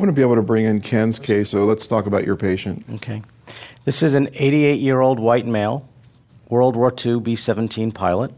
want to be able to bring in Ken's case, so let's talk about your patient. Okay. This is an 88 year old white male, World War II B 17 pilot,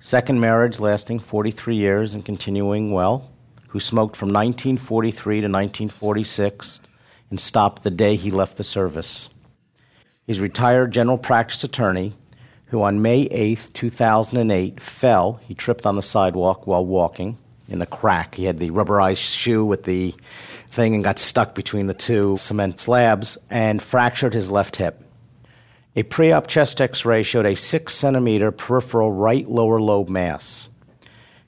second marriage lasting 43 years and continuing well, who smoked from 1943 to 1946 and stopped the day he left the service. He's retired general practice attorney who on May 8, 2008, fell. He tripped on the sidewalk while walking in the crack. He had the rubberized shoe with the thing and got stuck between the two cement slabs and fractured his left hip. A pre op chest x ray showed a 6 centimeter peripheral right lower lobe mass.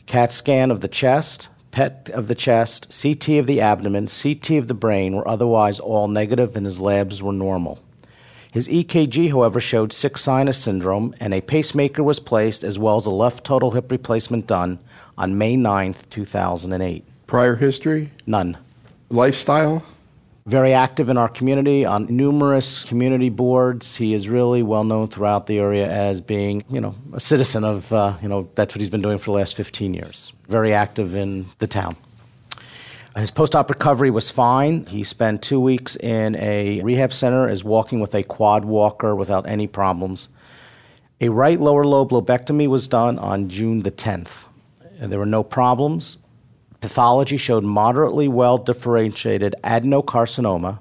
CAT scan of the chest, PET of the chest, CT of the abdomen, CT of the brain were otherwise all negative and his labs were normal. His EKG, however, showed sick sinus syndrome, and a pacemaker was placed as well as a left total hip replacement done on May 9th, 2008. Prior history? None. Lifestyle? Very active in our community on numerous community boards. He is really well known throughout the area as being, you know, a citizen of, uh, you know, that's what he's been doing for the last 15 years. Very active in the town. His post op recovery was fine. He spent two weeks in a rehab center is walking with a quad walker without any problems. A right lower lobe lobectomy was done on June the 10th. And there were no problems. Pathology showed moderately well differentiated adenocarcinoma,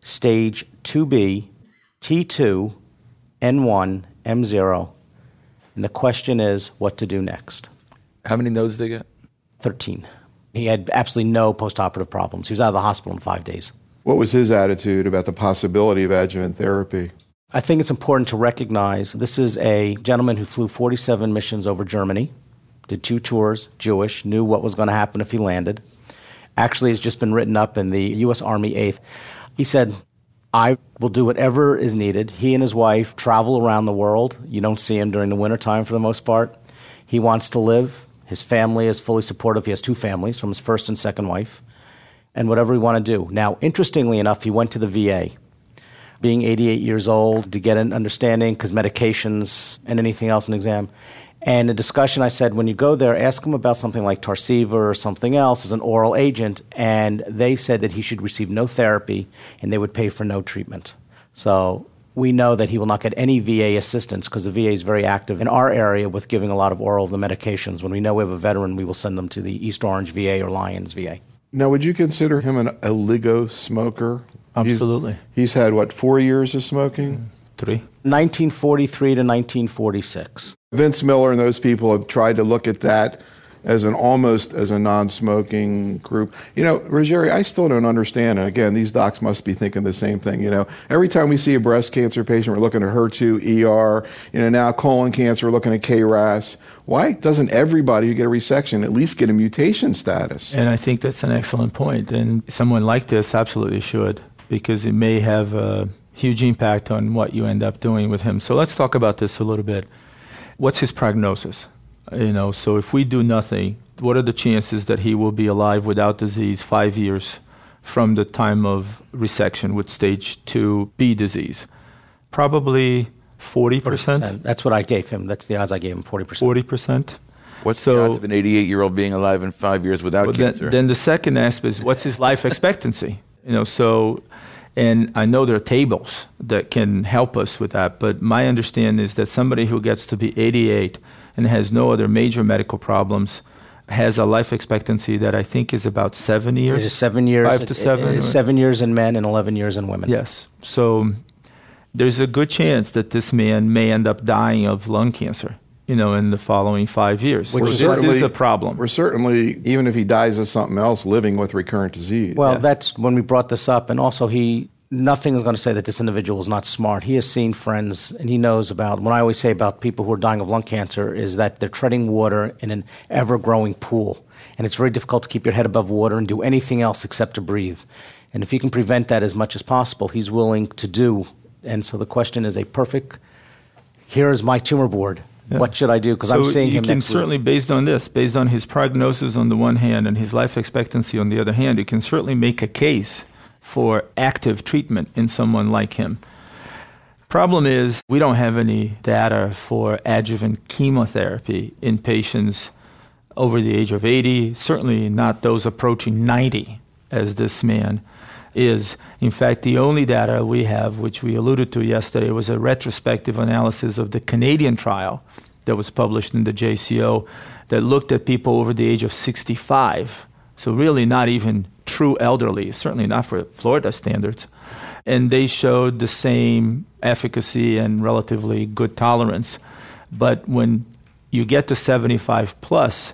stage 2B, T2, N1, M0. And the question is what to do next. How many nodes did they get? 13. He had absolutely no postoperative problems. He was out of the hospital in five days. What was his attitude about the possibility of adjuvant therapy? I think it's important to recognize this is a gentleman who flew 47 missions over Germany, did two tours, Jewish, knew what was going to happen if he landed. Actually, it's just been written up in the U.S. Army 8th. He said, I will do whatever is needed. He and his wife travel around the world. You don't see him during the wintertime for the most part. He wants to live. His family is fully supportive. He has two families from his first and second wife, and whatever he want to do. Now, interestingly enough, he went to the VA, being 88 years old, to get an understanding because medications and anything else, an exam. And the discussion, I said, when you go there, ask him about something like Tarceva or something else as an oral agent. And they said that he should receive no therapy and they would pay for no treatment. So we know that he will not get any VA assistance because the VA is very active in our area with giving a lot of oral of the medications. When we know we have a veteran, we will send them to the East Orange VA or Lyons VA. Now, would you consider him an oligo smoker? Absolutely. He's, he's had, what, four years of smoking? Three. 1943 to 1946. Vince Miller and those people have tried to look at that as an almost as a non-smoking group. You know, Ruggieri, I still don't understand. And again, these docs must be thinking the same thing. You know, every time we see a breast cancer patient, we're looking at HER2, ER. You know, now colon cancer, we're looking at KRAS. Why doesn't everybody who get a resection at least get a mutation status? And I think that's an excellent point. And someone like this absolutely should, because it may have a huge impact on what you end up doing with him. So let's talk about this a little bit. What's his prognosis? You know, so if we do nothing, what are the chances that he will be alive without disease five years from the time of resection with stage 2B disease? Probably 40%. 40%. That's what I gave him. That's the odds I gave him 40%. 40%. What's So- the odds of an 88 year old being alive in five years without But then, cancer? then the second aspect is what's his life expectancy? You know, so, and I know there are tables that can help us with that, but my understanding is that somebody who gets to be 88 and has no other major medical problems has a life expectancy that I think is about seven years. is seven years. Five to seven, it seven years in men and 11 years in women. Yes. So there's a good chance that this man may end up dying of lung cancer, you know, in the following five years. Which so is is a problem. We're certainly, even if he dies of something else, living with recurrent disease. Well, Yeah. that's when we brought this up, and also he nothing is going to say that this individual is not smart. He has seen friends, and he knows about. What I always say about people who are dying of lung cancer is that they're treading water in an ever-growing pool, and it's very difficult to keep your head above water and do anything else except to breathe. And if he can prevent that as much as possible, he's willing to do. And so the question is a perfect. Here is my tumor board. Yeah. What should I do? Because so I'm seeing you him can next week. certainly, based on this, based on his prognosis on the one hand and his life expectancy on the other hand, you can certainly make a case for active treatment in someone like him. Problem is, we don't have any data for adjuvant chemotherapy in patients over the age of 80, certainly not those approaching 90. as this man is. In fact, the only data we have, which we alluded to yesterday, was a retrospective analysis of the Canadian trial that was published in the JCO that looked at people over the age of 65. So, really, not even true elderly, certainly not for Florida standards. And they showed the same efficacy and relatively good tolerance. But when you get to 75 plus,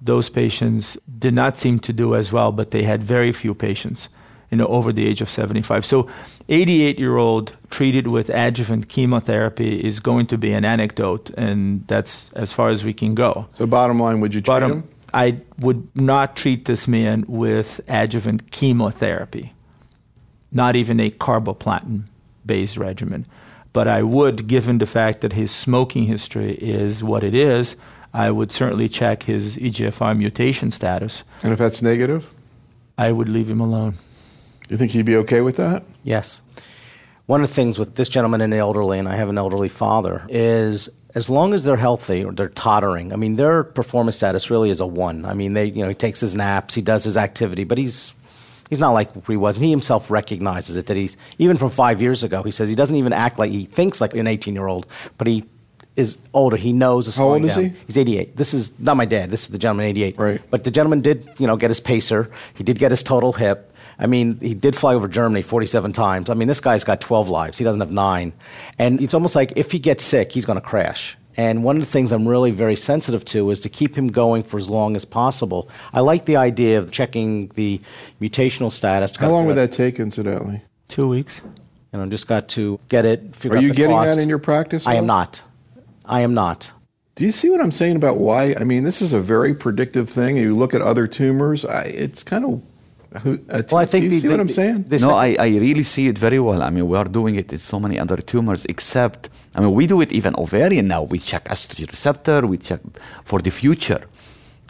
those patients did not seem to do as well, but they had very few patients you know, over the age of 75. So 88 year old treated with adjuvant chemotherapy is going to be an anecdote, and that's as far as we can go. So bottom line, would you treat Bottom, him? I would not treat this man with adjuvant chemotherapy, not even a carboplatin based regimen. But I would, given the fact that his smoking history is what it is, I would certainly check his EGFR mutation status. And if that's negative, I would leave him alone. You think he'd be okay with that? Yes. One of the things with this gentleman and the elderly, and I have an elderly father, is as long as they're healthy or they're tottering, I mean, their performance status really is a one. I mean, they, you know, he takes his naps, he does his activity, but he's he's not like he was, and he himself recognizes it. That he's even from five years ago. He says he doesn't even act like he thinks like an 18 year old, but he is older. He knows. It's How old is down. he? He's 88. This is not my dad. This is the gentleman 88. Right. But the gentleman did, you know, get his pacer. He did get his total hip. I mean, he did fly over Germany 47 times. I mean, this guy's got 12 lives. He doesn't have nine. And it's almost like if he gets sick, he's going to crash. And one of the things I'm really very sensitive to is to keep him going for as long as possible. I like the idea of checking the mutational status. How long would that take, incidentally? Two weeks. You know, just got to get it. Figure Are out you the getting cost. that in your practice? I am not. I am not. Do you see what I'm saying about why? I mean, this is a very predictive thing. You look at other tumors, I, it's kind of. Who- uh, Well, I think do you the- see what I'm saying? the- no, I, I really see it very well. I mean, we are doing it in so many other tumors, except, I mean, we do it even ovarian now. We check estrogen receptor, we check for the future.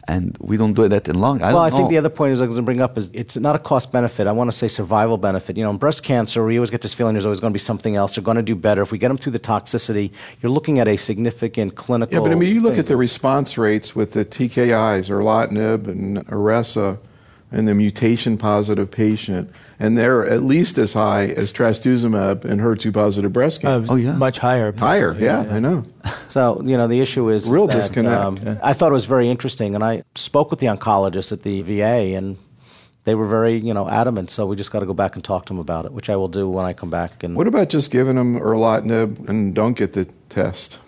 And we don't do that in lung. I well, I don't think know. the other point is I was going to bring up is it's not a cost benefit. I want to say survival benefit. You know, in breast cancer, we always get this feeling there's always going to be something else. They're going to do better if we get them through the toxicity. You're looking at a significant clinical. Yeah, but I mean, you look thing. at the response rates with the TKIs, erlotinib and Iressa, and the mutation positive patient, and they're at least as high as trastuzumab in HER2 positive breast Uh, cancer. Oh, yeah. Much higher. Higher, yeah, I know. So you know, the issue is Real that, disconnect. um, Yeah. I thought it was very interesting, and I spoke with the oncologist at the VA, and they were very you know adamant. So we just got to go back and talk to them about it, which I will do when I come back. And What about just giving them erlotinib and don't get the test?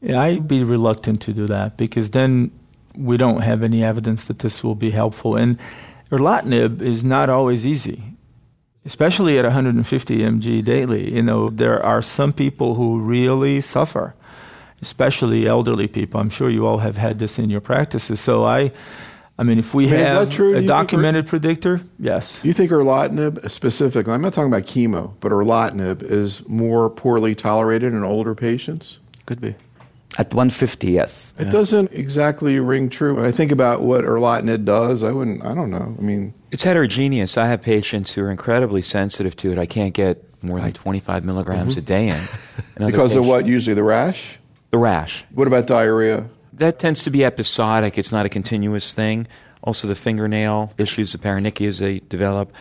Yeah, I'd be reluctant to do that because then we don't have any evidence that this will be helpful. And erlotinib is not always easy, especially at 150 mg daily. You know, there are some people who really suffer, especially elderly people. I'm sure you all have had this in your practices. So I, I mean, if we I mean, have true? A you think we're- documented predictor, yes. You think erlotinib specifically, I'm not talking about chemo, but erlotinib is more poorly tolerated in older patients? Could be. At 150, yes. It doesn't exactly ring true. When I think about what erlotinib does, I wouldn't, I don't know. I mean, It's heterogeneous. I have patients who are incredibly sensitive to it. I can't get more than 25 milligrams a day in. And other Mm-hmm. because of what? Usually the rash? The rash. What about diarrhea? That tends to be episodic. It's not a continuous thing. Also, the fingernail issues, the paronychias they develop.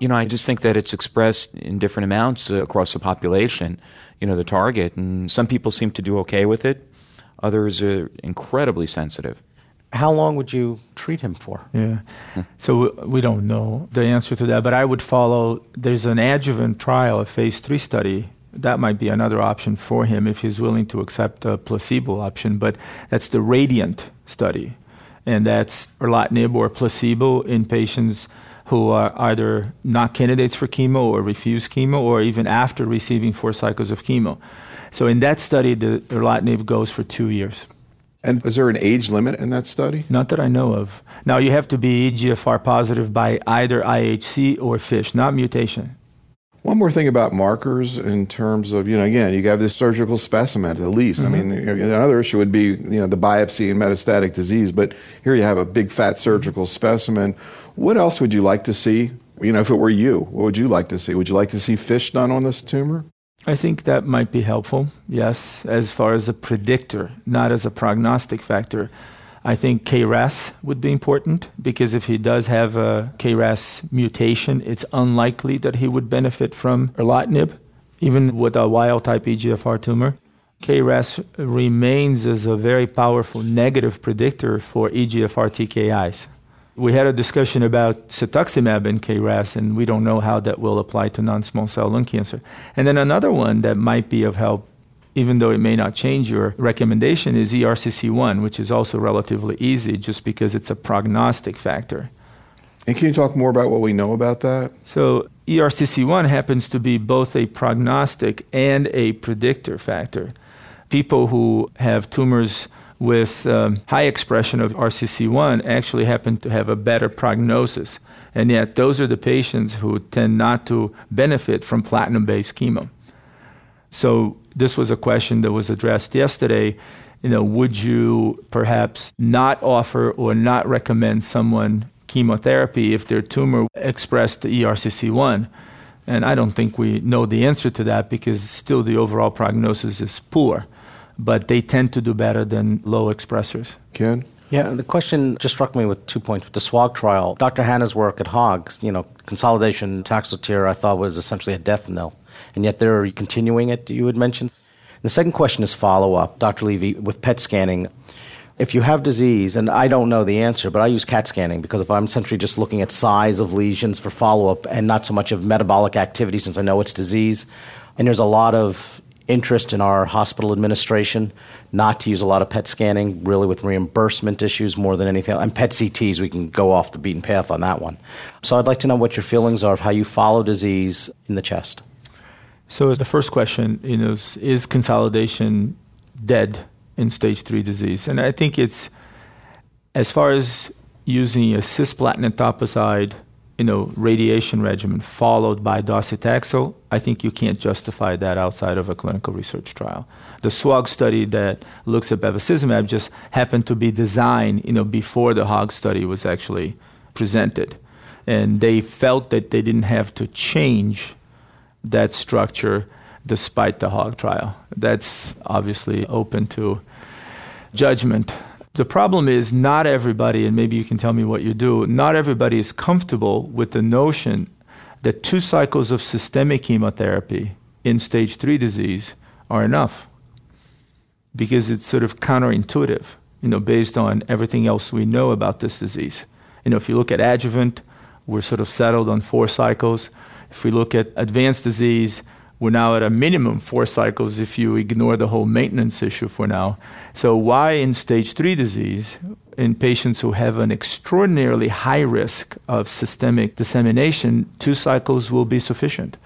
You know, I just think that it's expressed in different amounts uh, across the population, you know, the target. And some people seem to do okay with it, others are incredibly sensitive. how long would you treat him for? Yeah. So we- we don't know the answer to that, but I would follow. There's an adjuvant trial, a phase three study. That might be another option for him if he's willing to accept a placebo option. But that's the Radiant study, and that's erlotinib or placebo in patients who are either not candidates for chemo or refuse chemo, or even after receiving four cycles of chemo. So in that study, the erlotinib goes for two years. And is there an age limit in that study? Not that I know of. Now, you have to be EGFR positive by either IHC or FISH, not mutation. One more thing about markers in terms of, you know, again, you have this surgical specimen at least. I mm-hmm. mean, another issue would be, you know, the biopsy and metastatic disease, but here you have a big fat surgical specimen. What else would you like to see? You know, if it were you, what would you like to see? Would you like to see FISH done on this tumor? I think that might be helpful, yes, as far as a predictor, not as a prognostic factor. I think KRAS would be important because if he does have a KRAS mutation, it's unlikely that he would benefit from erlotinib, even with a wild type EGFR tumor. KRAS remains as a very powerful negative predictor for EGFR TKIs. We had a discussion about cetuximab and KRAS, and we don't know how that will apply to non small cell lung cancer. And then another one that might be of help, even though it may not change your recommendation, is ERCC1, which is also relatively easy just because it's a prognostic factor. And can you talk more about what we know about that? So, ERCC1 happens to be both a prognostic and a predictor factor people who have tumors with um, high expression of RCC1 actually happen to have a better prognosis. And yet, those are the patients who tend not to benefit from platinum based chemo. So, this was a question that was addressed yesterday. You know, would you perhaps not offer or not recommend someone chemotherapy if their tumor expressed the ERCC1? And I don't think we know the answer to that because still the overall prognosis is poor but they tend to do better than low expressors. Ken? Yeah, the question just struck me with two points. With the SWOG trial, Dr. Hanna's work at HOG's, you know, consolidation taxotere, I thought was essentially a death knell, and yet they're continuing it, you had mentioned. The second question is follow up. Dr. Levy, with PET scanning, if you have disease, and I don't know the answer, but I use CAT scanning because if I'm essentially just looking at size of lesions for follow up and not so much of metabolic activity since I know it's disease, and there's a lot of interest in our hospital administration not to use a lot of PET scanning, really with reimbursement issues more than anything. And PET CTs, we can go off the beaten path on that one. So I'd like to know what your feelings are of how you follow disease in the chest. So the first question, you know, is, is consolidation dead in stage three disease? And I think it's as far as using a cisplatin and etoposide you know, radiation regimen followed by docetaxel, I think you can't justify that outside of a clinical research trial. The SWOG study that looks at bevacizumab just happened to be designed, you know, before the HOG study was actually presented. And they felt that they didn't have to change that structure despite the HOG trial. That's obviously open to judgment the problem is not everybody, and maybe you can tell me what you do, not everybody is comfortable with the notion that two cycles of systemic chemotherapy in stage three disease are enough because it's sort of counterintuitive, you know, based on everything else we know about this disease. You know, if you look at adjuvant, we're sort of settled on four cycles. If we look at advanced disease, we're now at a minimum four cycles if you ignore the whole maintenance issue for now. So, why in stage three disease, in patients who have an extraordinarily high risk of systemic dissemination, two cycles will be sufficient.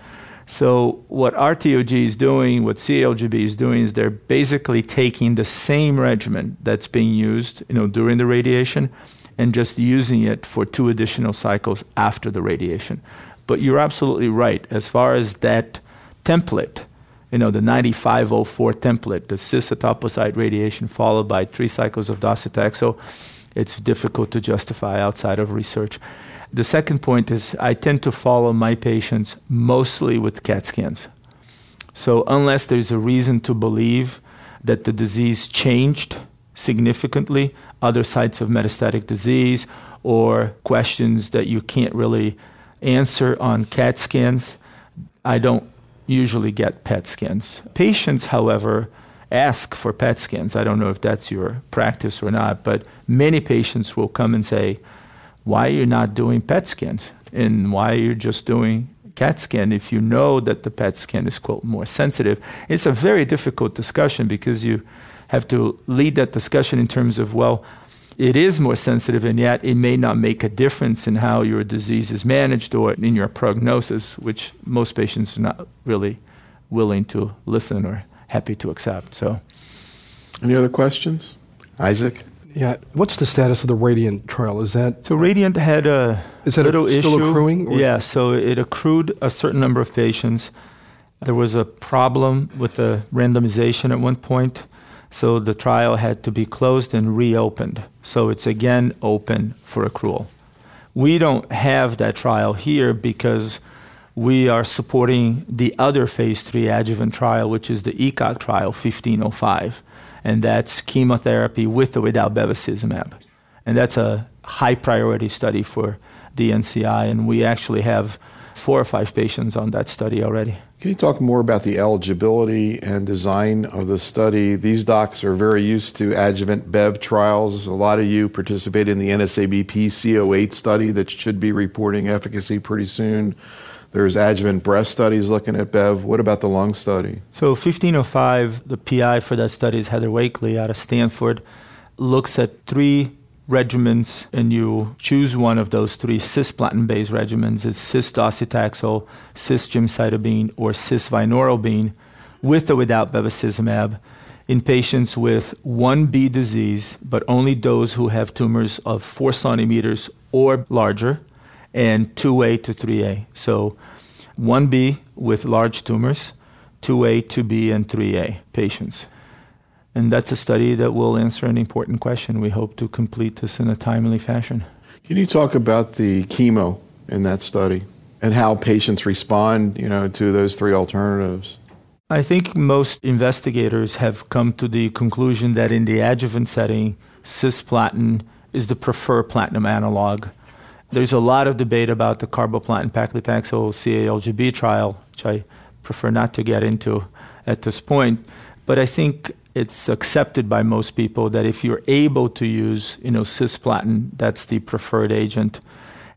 So, what RTOG is doing, what CALGB is doing, is they're basically taking the same regimen that's being used you know, during the radiation and just using it for two additional cycles after the radiation. But you're absolutely right. As far as that template, you know, the 9504 template, the cis radiation followed by three cycles of docetaxel, it's difficult to justify outside of research. The second point is I tend to follow my patients mostly with CAT scans. So, unless there's a reason to believe that the disease changed significantly, other sites of metastatic disease, or questions that you can't really answer on CAT scans, I don't usually get PET scans. Patients, however, ask for PET scans. I don't know if that's your practice or not, but many patients will come and say, Why are you not doing PET scans? And why are you just doing CAT scan if you know that the PET scan is, quote, more sensitive? It's a very difficult discussion because you have to lead that discussion in terms of, well, it is more sensitive, and yet it may not make a difference in how your disease is managed or in your prognosis, which most patients are not really willing to listen or happy to accept. So, any other questions, Isaac? Yeah, what's the status of the Radiant trial? Is that so? Radiant had a is that little a, still issue. accruing? Or? Yeah, so it accrued a certain number of patients. There was a problem with the randomization at one point. So the trial had to be closed and reopened. So it's again open for accrual. We don't have that trial here because we are supporting the other phase three adjuvant trial, which is the ECOG trial 1505. and that's chemotherapy with or without bevacizumab. And that's a high priority study for the NCI, and we actually have four or five patients on that study already. Can you talk more about the eligibility and design of the study? These docs are very used to adjuvant BEV trials. A lot of you participated in the NSABP CO8 study that should be reporting efficacy pretty soon. There's adjuvant breast studies looking at BEV. What about the lung study? So 1505, the PI for that study is Heather Wakelee out of Stanford, looks at three regimens and you choose one of those three cisplatin-based regimens. It's cis docetaxel, cis gemcitabine, or cis vinorelbine, with or without bevacizumab, in patients with 1B disease, but only those who have tumors of 4 centimeters or larger, and 2A to 3A. So 1B with large tumors, 2A, 2B, and 3A patients. And that's a study that will answer an important question. We hope to complete this in a timely fashion. Can you talk about the chemo in that study and how patients respond, you know, to those three alternatives? I think most investigators have come to the conclusion that in the adjuvant setting, cisplatin is the preferred platinum analog. There's a lot of debate about the carboplatin paclitaxel CALGB trial, which I prefer not to get into at this point. But I think it's accepted by most people that if you're able to use, you know, cisplatin, that's the preferred agent.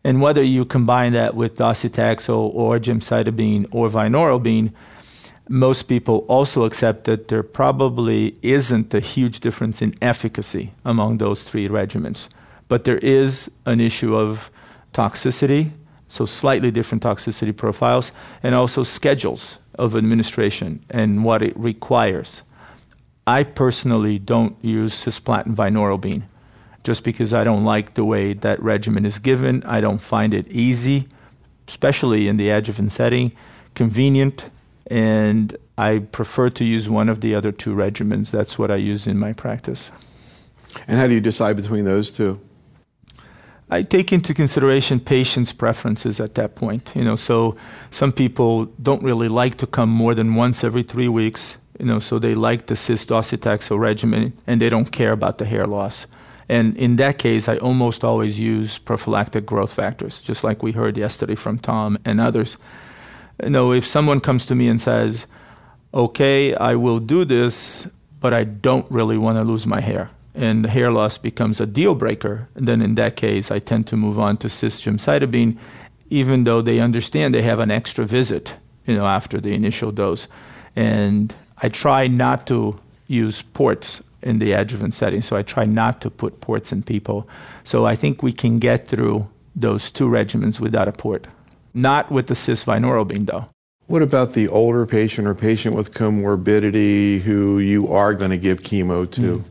And whether you combine that with docetaxel or gemcitabine or vinorelbine, most people also accept that there probably isn't a huge difference in efficacy among those three regimens. But there is an issue of toxicity, so slightly different toxicity profiles, and also schedules of administration and what it requires. I personally don't use cisplatin vinorelbine just because I don't like the way that regimen is given. I don't find it easy, especially in the adjuvant setting, convenient, and I prefer to use one of the other two regimens. That's what I use in my practice. And how do you decide between those two? I take into consideration patients' preferences at that point. You know, so some people don't really like to come more than once every three weeks you know, so they like the cis docetaxel regimen and they don't care about the hair loss. And in that case, I almost always use prophylactic growth factors, just like we heard yesterday from Tom and others. You know, if someone comes to me and says, okay, I will do this, but I don't really want to lose my hair, and the hair loss becomes a deal breaker, then in that case, I tend to move on to gemcitabine, even though they understand they have an extra visit, you know, after the initial dose. And I try not to use ports in the adjuvant setting, so I try not to put ports in people. So I think we can get through those two regimens without a port. Not with the cis vinorelbine, though. What about the older patient or patient with comorbidity who you are going to give chemo to? Mm.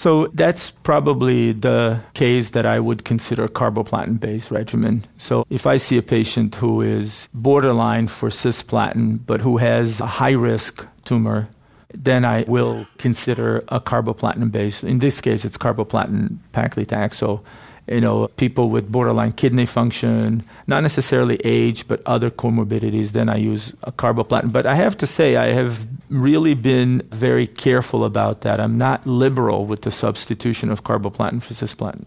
So that's probably the case that I would consider carboplatin based regimen. So if I see a patient who is borderline for cisplatin but who has a high risk tumor, then I will consider a carboplatin based. In this case, it's carboplatin paclitaxel. You know, people with borderline kidney function, not necessarily age, but other comorbidities, then I use a carboplatin. But I have to say, I have really been very careful about that. I'm not liberal with the substitution of carboplatin for cisplatin.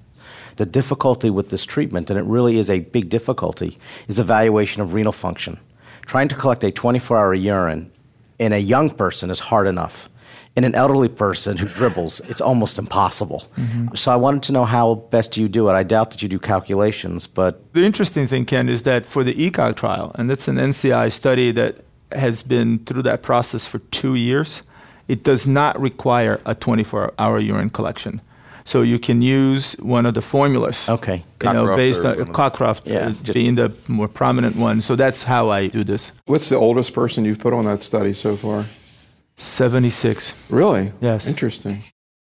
The difficulty with this treatment, and it really is a big difficulty, is evaluation of renal function. Trying to collect a 24 hour urine in a young person is hard enough. In an elderly person who dribbles, it's almost impossible. Mm-hmm. So I wanted to know how best you do it. I doubt that you do calculations, but the interesting thing, Ken, is that for the ECOG trial, and that's an NCI study that has been through that process for two years, it does not require a 24-hour urine collection. So you can use one of the formulas. Okay. You know, based on Cockcroft yeah. Uh, being the more prominent one. So that's how I do this. What's the oldest person you've put on that study so far? 76. Really? Yes. Interesting.